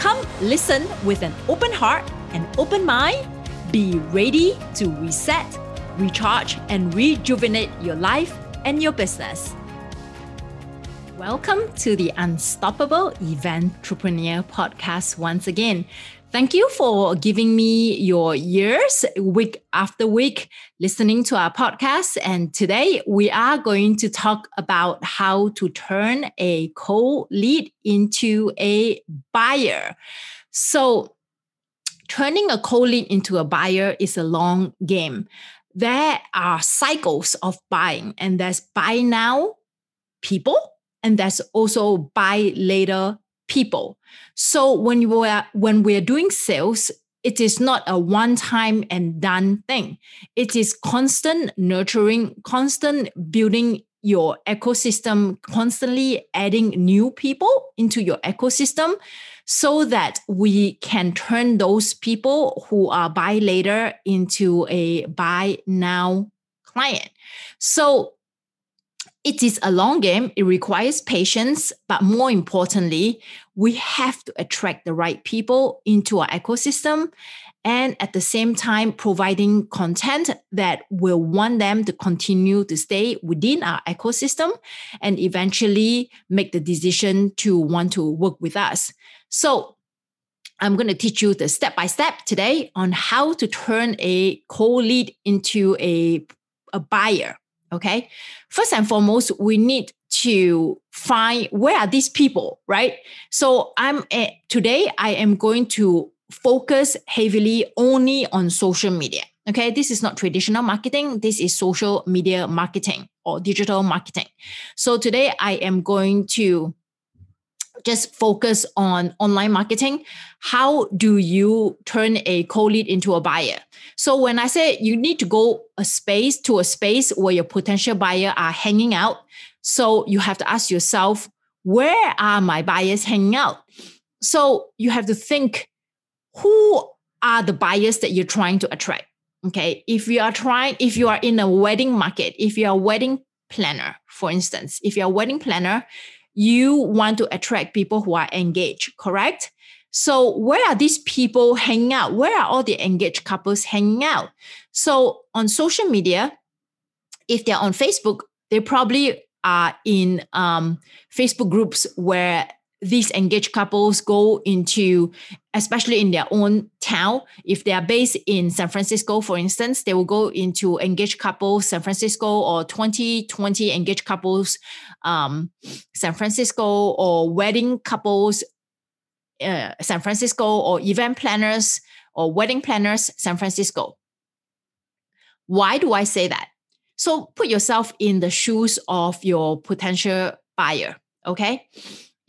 Come listen with an open heart and open mind. Be ready to reset, recharge, and rejuvenate your life and your business. Welcome to the Unstoppable Eventrepreneur podcast once again. Thank you for giving me your years week after week listening to our podcast. And today we are going to talk about how to turn a cold lead into a buyer. So, turning a cold lead into a buyer is a long game. There are cycles of buying, and there's buy now people, and there's also buy later people. So when you are when we're doing sales, it is not a one time and done thing. It is constant nurturing, constant building your ecosystem, constantly adding new people into your ecosystem so that we can turn those people who are buy later into a buy now client. So it is a long game. It requires patience, but more importantly, we have to attract the right people into our ecosystem and at the same time providing content that will want them to continue to stay within our ecosystem and eventually make the decision to want to work with us. So I'm going to teach you the step by step today on how to turn a cold lead into a, a buyer Okay. First and foremost, we need to find where are these people, right? So I'm at, today I am going to focus heavily only on social media. Okay, this is not traditional marketing. This is social media marketing or digital marketing. So today I am going to just focus on online marketing. How do you turn a cold lead into a buyer? So when I say you need to go a space to a space where your potential buyer are hanging out, so you have to ask yourself, where are my buyers hanging out? So you have to think, who are the buyers that you're trying to attract? Okay, if you are trying, if you are in a wedding market, if you're a wedding planner, for instance, if you're a wedding planner, you want to attract people who are engaged, correct? So where are these people hanging out? Where are all the engaged couples hanging out? So on social media, if they're on Facebook, they probably are in um, Facebook groups where these engaged couples go into, especially in their own town. If they are based in San Francisco, for instance, they will go into engaged couples San Francisco or 2020 engaged couples um, San Francisco or wedding couples uh, San Francisco or event planners or wedding planners San Francisco. Why do I say that? So put yourself in the shoes of your potential buyer, okay?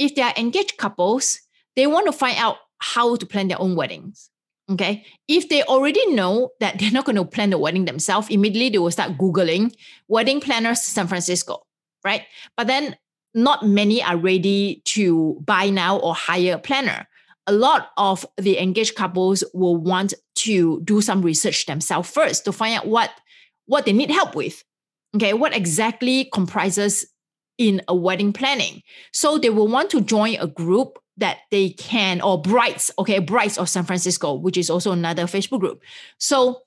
If they are engaged couples, they want to find out how to plan their own weddings. Okay. If they already know that they're not going to plan the wedding themselves, immediately they will start Googling wedding planners San Francisco, right? But then not many are ready to buy now or hire a planner. A lot of the engaged couples will want to do some research themselves first to find out what, what they need help with. Okay, what exactly comprises in a wedding planning. So they will want to join a group that they can, or Brides, okay, Brides of San Francisco, which is also another Facebook group. So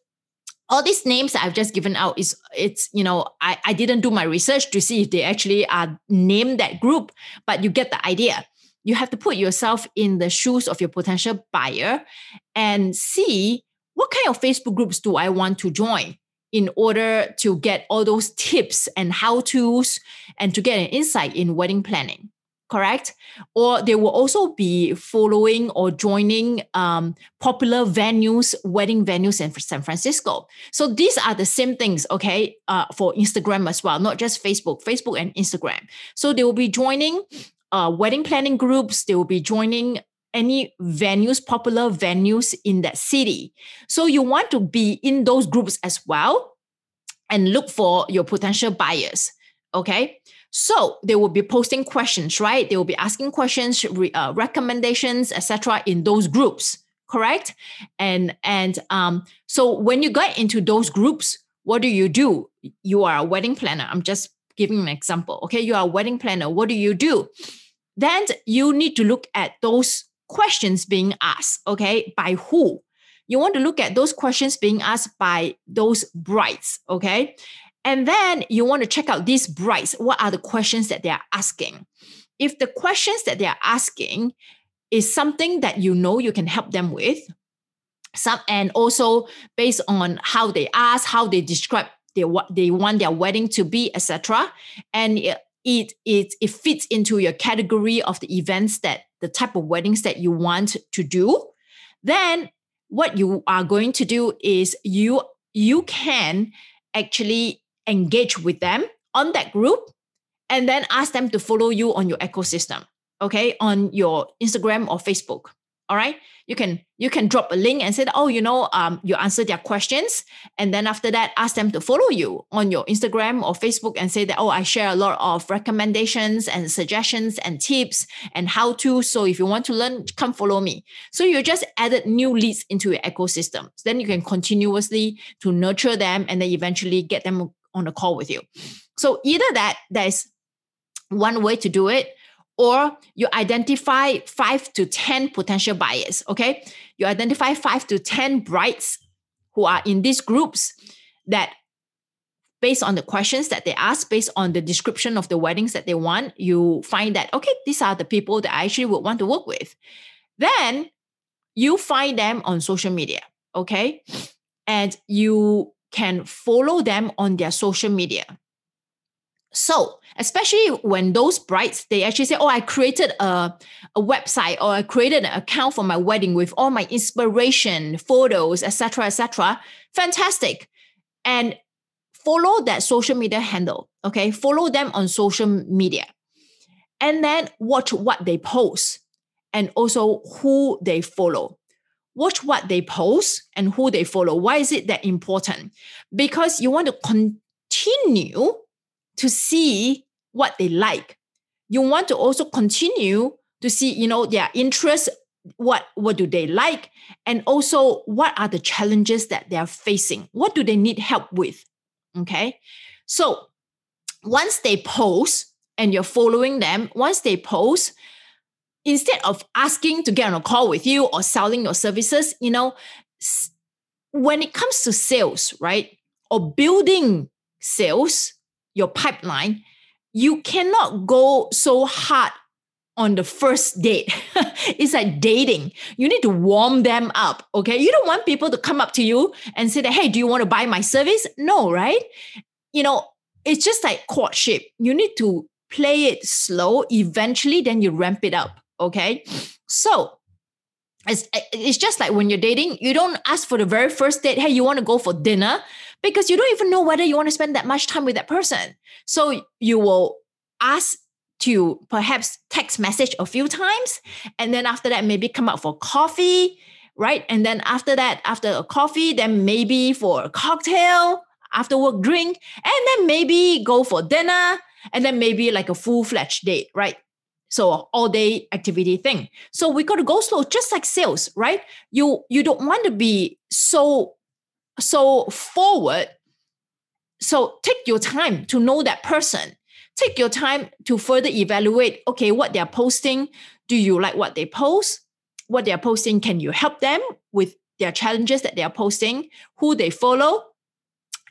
all these names I've just given out is it's you know I, I didn't do my research to see if they actually are named that group, but you get the idea. You have to put yourself in the shoes of your potential buyer and see what kind of Facebook groups do I want to join in order to get all those tips and how to's and to get an insight in wedding planning correct? Or they will also be following or joining um, popular venues wedding venues in san francisco. So these are the same things okay uh, for instagram as well not just facebook facebook and instagram. So they will be joining uh, wedding planning groups they will be joining any venues, popular venues in that city. So you want to be in those groups as well and look for your potential buyers. Okay. So they will be posting questions, right? They will be asking questions, re, uh, recommendations, etc. in those groups, correct? And and um, so when you get into those groups, what do you do? You are a wedding planner. I'm just giving an example. Okay, you are a wedding planner. What do you do? Then you need to look at those questions being asked. Okay, by who? You want to look at those questions being asked by those brides. Okay, and then you want to check out these brides. What are the questions that they are asking? If the questions that they are asking is something that you know you can help them with, some and also based on how they ask, how they describe they what they want their wedding to be, etc. And it, it it it fits into your category of the events that the type of weddings that you want to do. Then what you are going to do is you you can actually engage with them on that group and then ask them to follow you on your ecosystem okay on your instagram or facebook all right? You can you can drop a link and say oh you know um, you answer their questions. And then after that ask them to follow you on your instagram or facebook and say that oh i share a lot of recommendations and suggestions and tips and how to. So if you want to learn come follow me. So you just added new leads into your ecosystem. Then you can continuously to nurture them and then eventually get them on a call with you. So either that, there's one way to do it, or you identify five to 10 potential buyers. Okay. You identify five to 10 brides who are in these groups that based on the questions that they ask, based on the description of the weddings that they want, you find that, okay, these are the people that I actually would want to work with. Then you find them on social media. Okay. And you can follow them on their social media. So, especially when those brides, they actually say, Oh, I created a, a website or I created an account for my wedding with all my inspiration, photos, etc., etc. Fantastic. And follow that social media handle. Okay. Follow them on social media. And then watch what they post and also who they follow watch what they post and who they follow. Why is it that important? Because you want to continue to see what they like. You want to also continue to see, you know, their interests, what what do they like, and also what are the challenges that they are facing? What do they need help with? Okay. So once they post and you're following them, once they post, instead of asking to get on a call with you or selling your services, you know, when it comes to sales, right, or building sales, your pipeline, you cannot go so hard on the first date. it's like dating. You need to warm them up. Okay. You don't want people to come up to you and say that, hey, do you want to buy my service? No, right? You know, it's just like courtship. You need to play it slow. Eventually, then you ramp it up. Okay. So it's, it's just like when you're dating, you don't ask for the very first date, hey, you want to go for dinner? Because you don't even know whether you want to spend that much time with that person. So you will ask to perhaps text message a few times. And then after that, maybe come out for coffee, right? And then after that, after a coffee, then maybe for a cocktail, after work drink, and then maybe go for dinner, and then maybe like a full fledged date, right? So all day activity thing. So we got to go slow, just like sales, right? You you don't want to be so so forward. So take your time to know that person. Take your time to further evaluate. Okay, what they're posting. Do you like what they post? What they're posting, can you help them with their challenges that they are posting? Who they follow?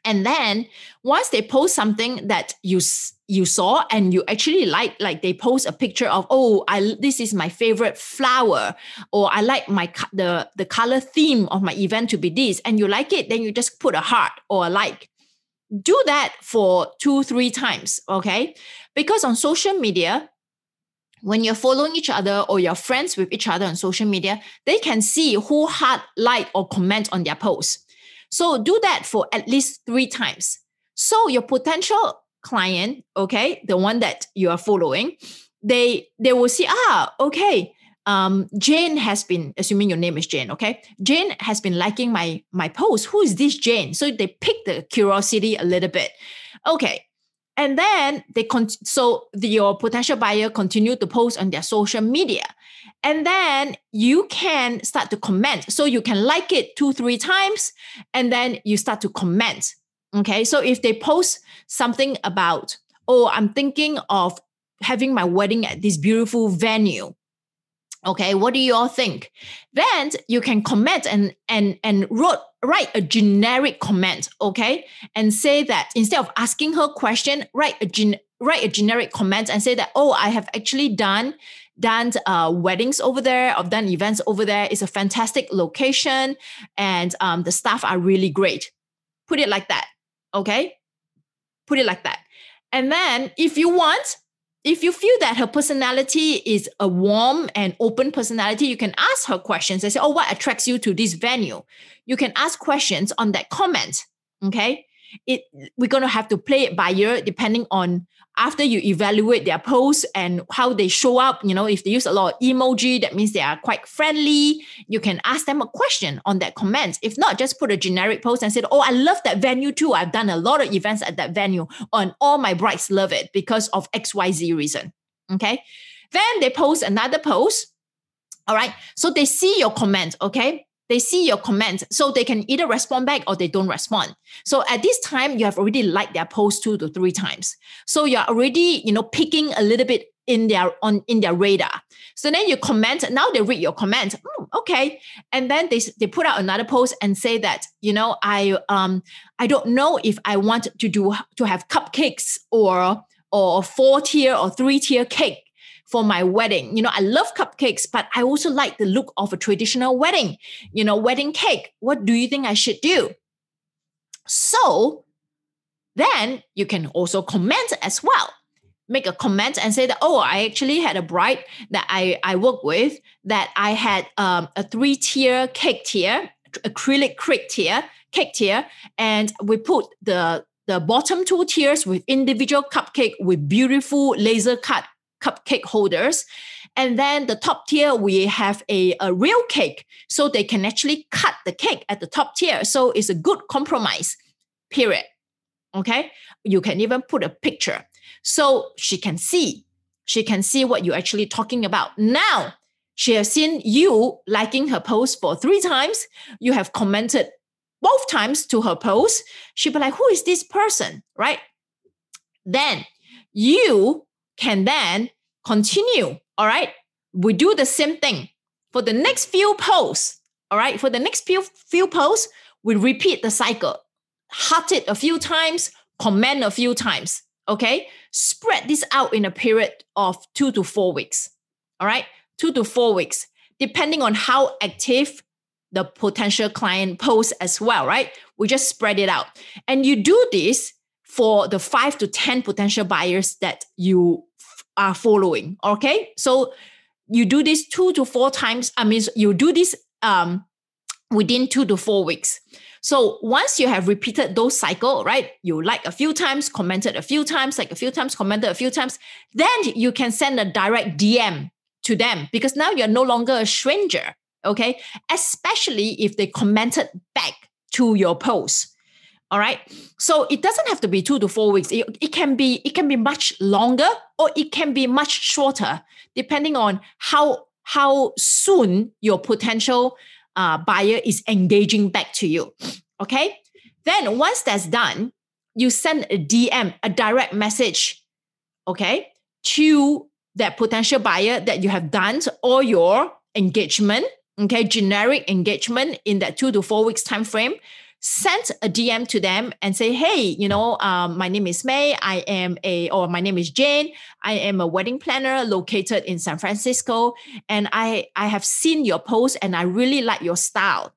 And then once they post something that you you saw and you actually like, like they post a picture of, oh, I this is my favorite flower, or I like my the the color theme of my event to be this, and you like it, then you just put a heart or a like. Do that for two, three times, okay? Because on social media, when you're following each other or you're friends with each other on social media, they can see who heart, like, or comment on their post. So do that for at least three times. So your potential client, okay, the one that you are following, they they will see, ah, okay, um, Jane has been, assuming your name is Jane, okay? Jane has been liking my my post. Who is this Jane? So they pick the curiosity a little bit. Okay. And then they con- so the, your potential buyer continue to post on their social media. And then you can start to comment. So you can like it two, three times, and then you start to comment. Okay. So if they post something about, oh, I'm thinking of having my wedding at this beautiful venue Okay, what do you all think? Then you can comment and and and wrote write a generic comment, okay, and say that instead of asking her question, write a gen, write a generic comment and say that oh, I have actually done done uh, weddings over there, I've done events over there. It's a fantastic location, and um, the staff are really great. Put it like that, okay? Put it like that, and then if you want, if you feel that her personality is a warm and open personality, you can ask her questions and say, Oh, what attracts you to this venue? You can ask questions on that comment. Okay. It we're gonna have to play it by ear depending on after you evaluate their posts and how they show up, you know, if they use a lot of emoji, that means they are quite friendly. You can ask them a question on that comment. If not, just put a generic post and say, Oh, I love that venue too. I've done a lot of events at that venue, and all my brides love it because of XYZ reason. Okay. Then they post another post. All right. So they see your comment. Okay they see your comment so they can either respond back or they don't respond. So at this time you have already liked their post two to three times. So you're already you know picking a little bit in their on in their radar. So then you comment now they read your comment oh, okay. And then they, they put out another post and say that you know i um i don't know if i want to do to have cupcakes or or four tier or three tier cake for my wedding. You know, I love cupcakes, but I also like the look of a traditional wedding, you know, wedding cake. What do you think I should do? So then you can also comment as well. Make a comment and say that, oh, I actually had a bride that I, I work with that I had um, a three tier cake tier, acrylic cake tier, cake tier, and we put the the bottom two tiers with individual cupcake with beautiful laser cut cupcake holders. And then the top tier, we have a, a real cake. So they can actually cut the cake at the top tier. So it's a good compromise, period. Okay. You can even put a picture. So she can see, she can see what you're actually talking about. Now, she has seen you liking her post for three times. You have commented both times to her post. She'll be like, who is this person? Right? Then you can then continue. All right. We do the same thing for the next few posts. All right. For the next few, few posts, we repeat the cycle. Heart it a few times, comment a few times. Okay. Spread this out in a period of two to four weeks. All right. Two to four weeks, depending on how active the potential client posts as well, right? We just spread it out. And you do this for the five to 10 potential buyers that you are following. Okay. So you do this two to four times. I mean, you do this um, within two to four weeks. So once you have repeated those cycle, right? You like a few times, commented a few times, like a few times, commented a few times, then you can send a direct DM to them because now you're no longer a stranger. Okay. Especially if they commented back to your post. All right. So it doesn't have to be two to four weeks. It, it can be it can be much longer or it can be much shorter, depending on how how soon your potential uh, buyer is engaging back to you. Okay. Then once that's done, you send a DM, a direct message, okay, to that potential buyer that you have done all your engagement, okay, generic engagement in that two to four weeks time frame send a DM to them and say, hey, you know, um, my name is May. I am a, or my name is Jane. I am a wedding planner located in San Francisco. And I, I have seen your post and I really like your style.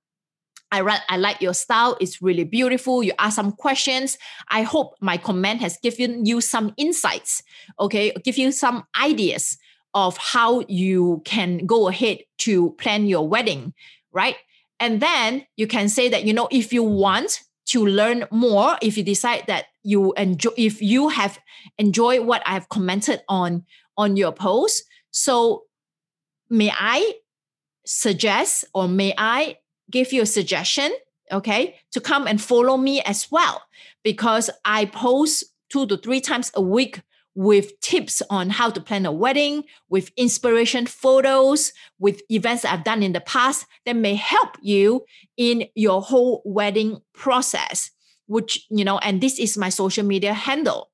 I, I like your style. It's really beautiful. You ask some questions. I hope my comment has given you some insights, okay? Give you some ideas of how you can go ahead to plan your wedding, right? And then you can say that, you know, if you want to learn more, if you decide that you enjoy, if you have enjoyed what I have commented on on your post, so may I suggest or may I give you a suggestion, okay, to come and follow me as well? Because I post two to three times a week with tips on how to plan a wedding, with inspiration photos, with events I've done in the past that may help you in your whole wedding process, which, you know, and this is my social media handle.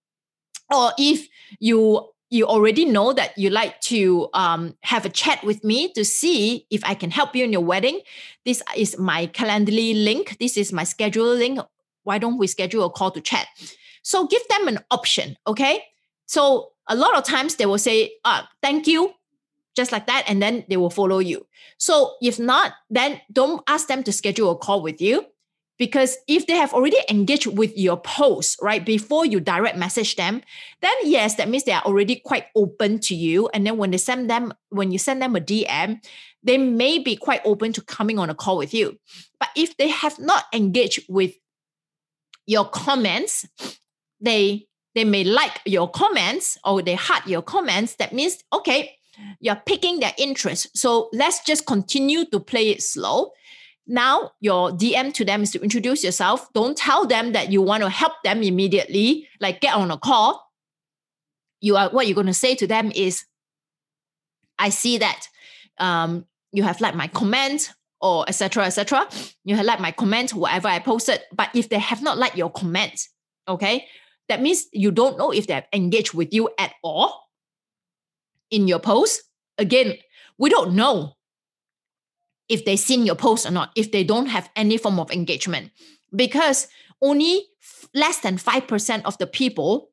Or if you you already know that you like to um, have a chat with me to see if I can help you in your wedding. This is my Calendly link. This is my schedule link. Why don't we schedule a call to chat? So give them an option, okay? So a lot of times they will say, ah, thank you, just like that, and then they will follow you. So if not, then don't ask them to schedule a call with you. Because if they have already engaged with your post, right, before you direct message them, then yes, that means they are already quite open to you. And then when they send them, when you send them a DM, they may be quite open to coming on a call with you. But if they have not engaged with your comments, they they may like your comments or they heart your comments. That means, okay, you're picking their interest. So let's just continue to play it slow. Now, your DM to them is to introduce yourself. Don't tell them that you want to help them immediately, like get on a call. You are what you're going to say to them is, I see that um, you have liked my comment or etc. etc. You have liked my comment, whatever I posted. But if they have not liked your comment, okay, that means you don't know if they have engaged with you at all in your post. Again, we don't know if they've seen your post or not, if they don't have any form of engagement, because only less than 5% of the people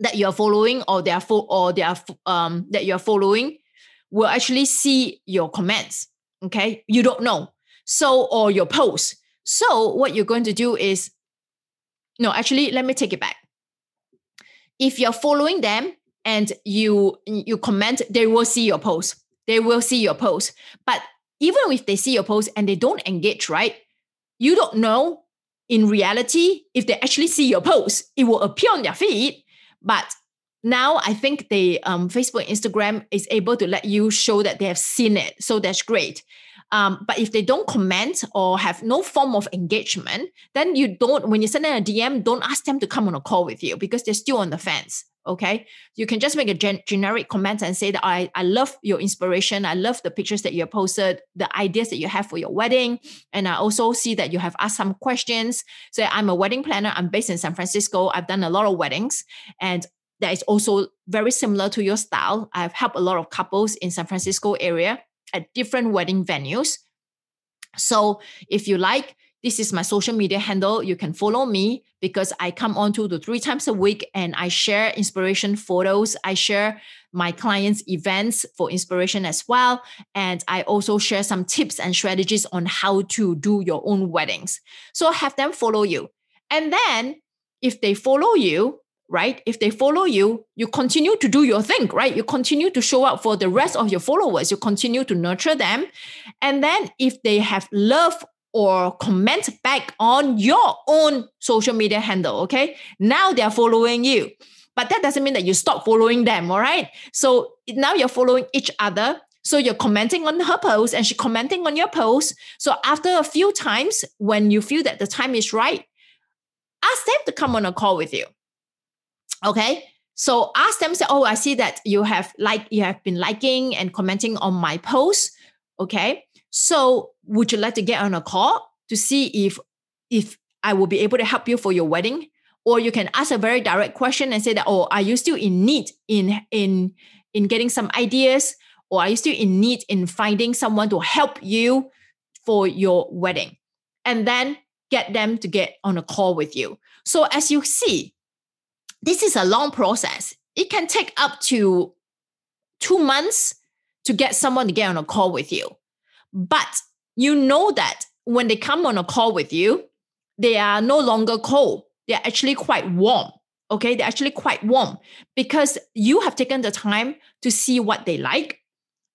that you're following or they are fo- or they are um that you're following will actually see your comments. Okay. You don't know. So, or your post. So, what you're going to do is no, actually, let me take it back if you're following them and you you comment, they will see your post. They will see your post. But even if they see your post and they don't engage, right? You don't know in reality if they actually see your post. It will appear on their feed, but now I think the um, Facebook, Instagram is able to let you show that they have seen it. So that's great. Um, but if they don't comment or have no form of engagement, then you don't, when you send them a DM, don't ask them to come on a call with you because they're still on the fence. Okay. You can just make a gen- generic comment and say that I, I love your inspiration. I love the pictures that you posted, the ideas that you have for your wedding. And I also see that you have asked some questions. So I'm a wedding planner. I'm based in San Francisco. I've done a lot of weddings and that is also very similar to your style. I've helped a lot of couples in San Francisco area at different wedding venues. So if you like, this is my social media handle. You can follow me because I come on two to three times a week and I share inspiration photos. I share my clients' events for inspiration as well. And I also share some tips and strategies on how to do your own weddings. So have them follow you. And then if they follow you, right? If they follow you, you continue to do your thing, right? You continue to show up for the rest of your followers. You continue to nurture them. And then if they have love or comment back on your own social media handle, okay? Now they're following you. But that doesn't mean that you stop following them, all right? So now you're following each other. So you're commenting on her post and she commenting on your post. So after a few times, when you feel that the time is right, ask them to come on a call with you. Okay. So ask them, say, oh, I see that you have like you have been liking and commenting on my post. Okay. So would you like to get on a call to see if if I will be able to help you for your wedding? Or you can ask a very direct question and say that, oh, are you still in need in in in getting some ideas? Or are you still in need in finding someone to help you for your wedding? And then get them to get on a call with you. So as you see, this is a long process. It can take up to two months to get someone to get on a call with you. But you know that when they come on a call with you, they are no longer cold. They're actually quite warm. Okay. They're actually quite warm because you have taken the time to see what they like,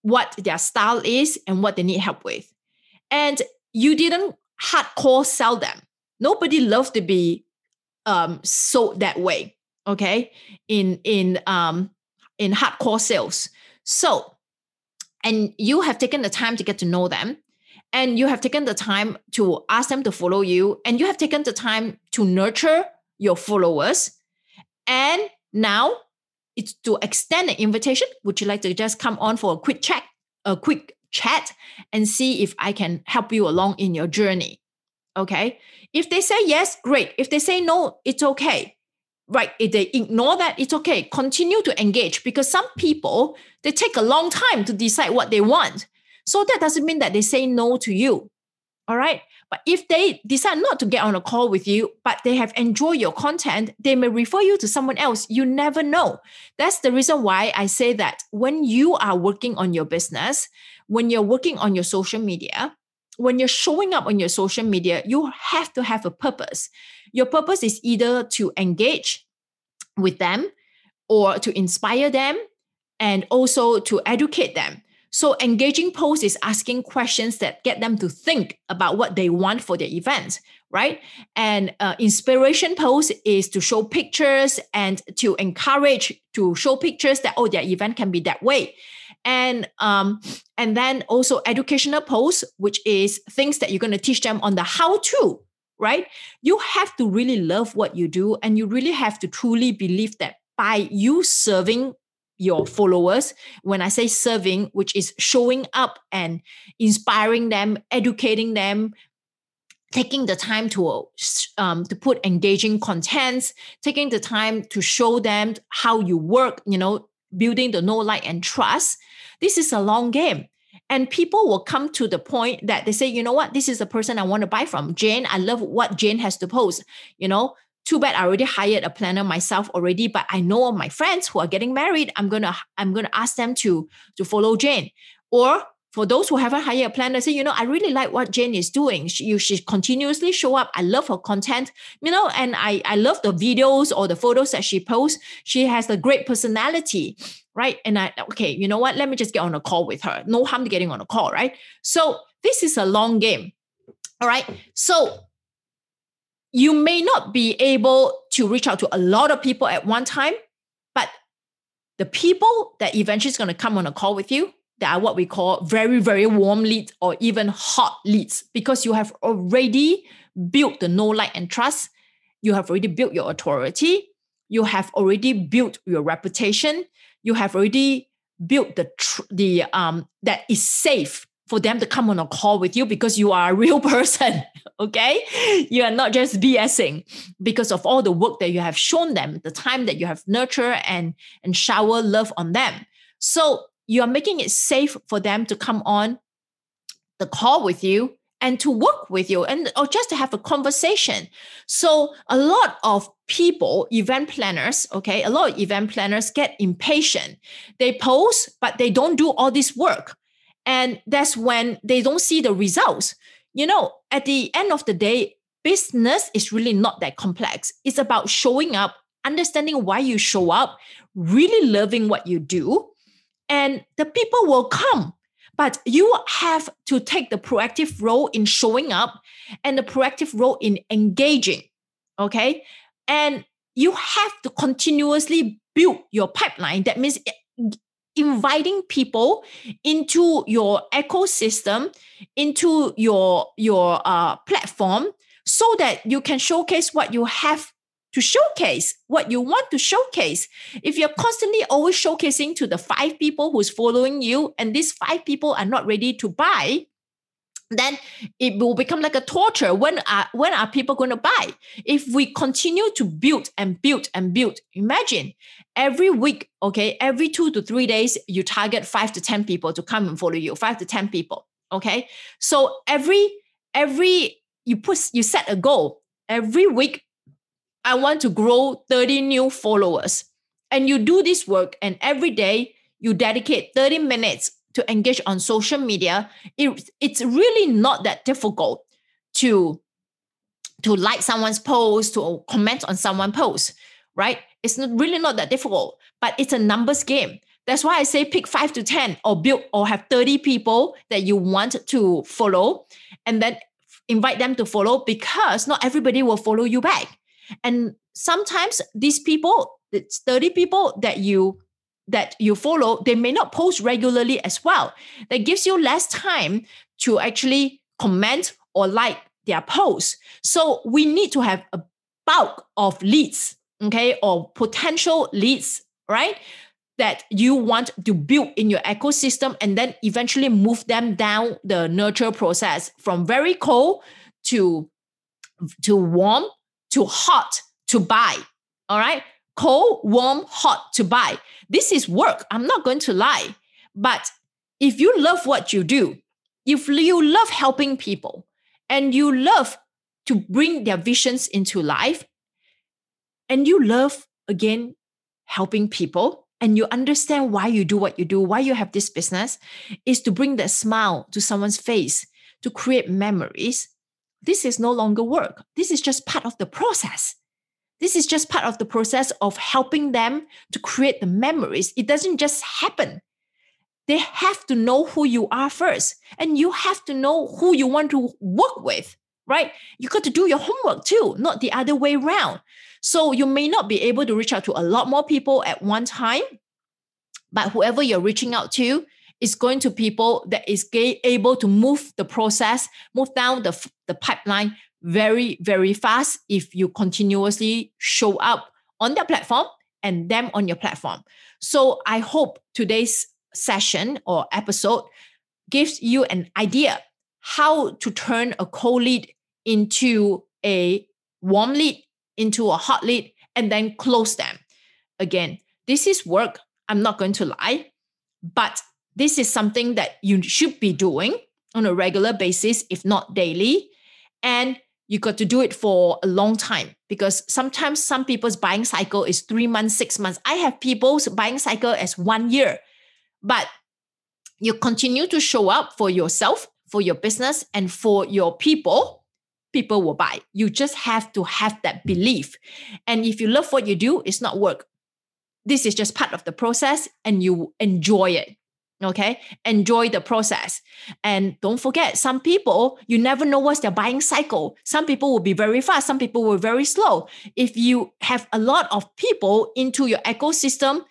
what their style is, and what they need help with. And you didn't hardcore sell them. Nobody loves to be um, sold that way okay in in um in hardcore sales. So and you have taken the time to get to know them and you have taken the time to ask them to follow you and you have taken the time to nurture your followers. And now it's to extend an invitation. Would you like to just come on for a quick chat a quick chat and see if i can help you along in your journey? Okay? If they say yes great. If they say no it's okay right if they ignore that it's okay. Continue to engage because some people they take a long time to decide what they want. So that doesn't mean that they say no to you all right? But if they decide not to get on a call with you but they have enjoyed your content they may refer you to someone else. You never know. That's the reason why i say that when you are working on your business when you're working on your social media when you're showing up on your social media, you have to have a purpose. Your purpose is either to engage with them or to inspire them and also to educate them. So, engaging posts is asking questions that get them to think about what they want for their event, right? And uh, inspiration post is to show pictures and to encourage to show pictures that, oh, their event can be that way and um, and then also educational posts, which is things that you're going to teach them on the how to. Right? You have to really love what you do, and you really have to truly believe that by you serving your followers when i say serving which is showing up and inspiring them educating them taking the time to um, to put engaging contents taking the time to show them how you work you know building the know like and trust this is a long game. And people will come to the point that they say, you know what, this is the person I want to buy from. Jane, I love what Jane has to post. You know, too bad I already hired a planner myself already, but I know my friends who are getting married. I'm gonna I'm gonna ask them to to follow Jane. Or for those who haven't hired a planner, say, you know, I really like what Jane is doing. She, you should continuously show up. I love her content, you know, and I, I love the videos or the photos that she posts. She has a great personality, right? And I, okay, you know what? Let me just get on a call with her. No harm to getting on a call, right? So this is a long game. All right. So you may not be able to reach out to a lot of people at one time, but the people that eventually is going to come on a call with you that are what we call very, very warm leads or even hot leads because you have already built the know, like, and trust. You have already built your authority. You have already built your reputation. You have already built the tr- the um that is safe for them to come on a call with you because you are a real person. Okay. You are not just BSing because of all the work that you have shown them, the time that you have nurtured and, and shower love on them. So you are making it safe for them to come on the call with you and to work with you and or just to have a conversation. So a lot of people event planners okay a lot of event planners get impatient. They post but they don't do all this work. And that's when they don't see the results. You know at the end of the day business is really not that complex. It's about showing up understanding why you show up really loving what you do and the people will come. But you have to take the proactive role in showing up and the proactive role in engaging. Okay. And you have to continuously build your pipeline. That means inviting people into your ecosystem, into your, your uh, platform, so that you can showcase what you have to showcase what you want to showcase. If you're constantly always showcasing to the five people who's following you, and these five people are not ready to buy, then it will become like a torture. When are when are people going to buy? If we continue to build and build and build, imagine every week, okay, every two to three days, you target five to ten people to come and follow you. Five to ten people, okay. So every every you put you set a goal every week I want to grow 30 new followers. And you do this work, and every day you dedicate 30 minutes to engage on social media. It, it's really not that difficult to, to like someone's post, to comment on someone's post, right? It's not, really not that difficult, but it's a numbers game. That's why I say pick five to 10 or build or have 30 people that you want to follow and then invite them to follow because not everybody will follow you back. And sometimes these people, it's 30 people that you that you follow, they may not post regularly as well. That gives you less time to actually comment or like their posts. So we need to have a bulk of leads, okay, or potential leads, right? That you want to build in your ecosystem and then eventually move them down the nurture process from very cold to, to warm to hot to buy. All right. Cold, warm, hot to buy. This is work. I'm not going to lie. But if you love what you do, if you love helping people and you love to bring their visions into life, and you love, again, helping people, and you understand why you do what you do, why you have this business, is to bring that smile to someone's face, to create memories. This is no longer work. This is just part of the process. This is just part of the process of helping them to create the memories. It doesn't just happen. They have to know who you are first, and you have to know who you want to work with, right? You got to do your homework too, not the other way around. So you may not be able to reach out to a lot more people at one time, but whoever you're reaching out to is going to people that is able to move the process, move down the, the pipeline very, very fast if you continuously show up on their platform and them on your platform. So I hope today's session or episode gives you an idea how to turn a cold lead into a warm lead, into a hot lead, and then close them. Again, this is work. I'm not going to lie, but this is something that you should be doing on a regular basis, if not daily. And you got to do it for a long time because sometimes some people's buying cycle is three months, six months. I have people's buying cycle as one year, but you continue to show up for yourself, for your business, and for your people. People will buy. You just have to have that belief. And if you love what you do, it's not work. This is just part of the process and you enjoy it. Okay. Enjoy the process. And don't forget, some people, you never know what's their buying cycle. Some people will be very fast, some people will be very slow. If you have a lot of people into your ecosystem,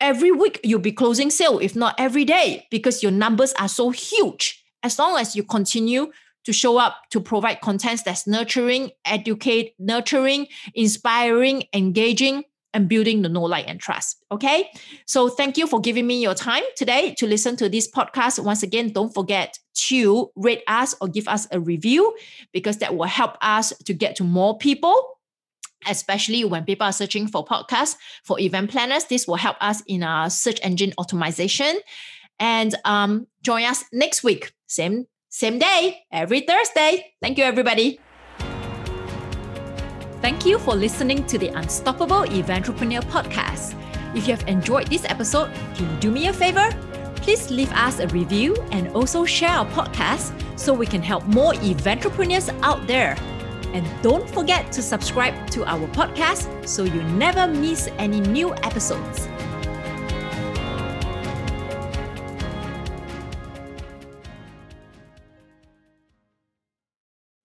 every week you'll be closing sale, if not every day, because your numbers are so huge. As long as you continue to show up to provide contents that's nurturing, educate, nurturing, inspiring, engaging, and building the know, like, and trust. Okay. So thank you for giving me your time today to listen to this podcast. Once again, don't forget to rate us or give us a review because that will help us to get to more people. Especially when people are searching for podcasts for event planners, this will help us in our search engine optimization. And um, join us next week, same same day, every Thursday. Thank you, everybody. Thank you for listening to the Unstoppable Eventrepreneur podcast. If you have enjoyed this episode, can you do me a favor? Please leave us a review and also share our podcast so we can help more eventrepreneurs out there. And don't forget to subscribe to our podcast so you never miss any new episodes.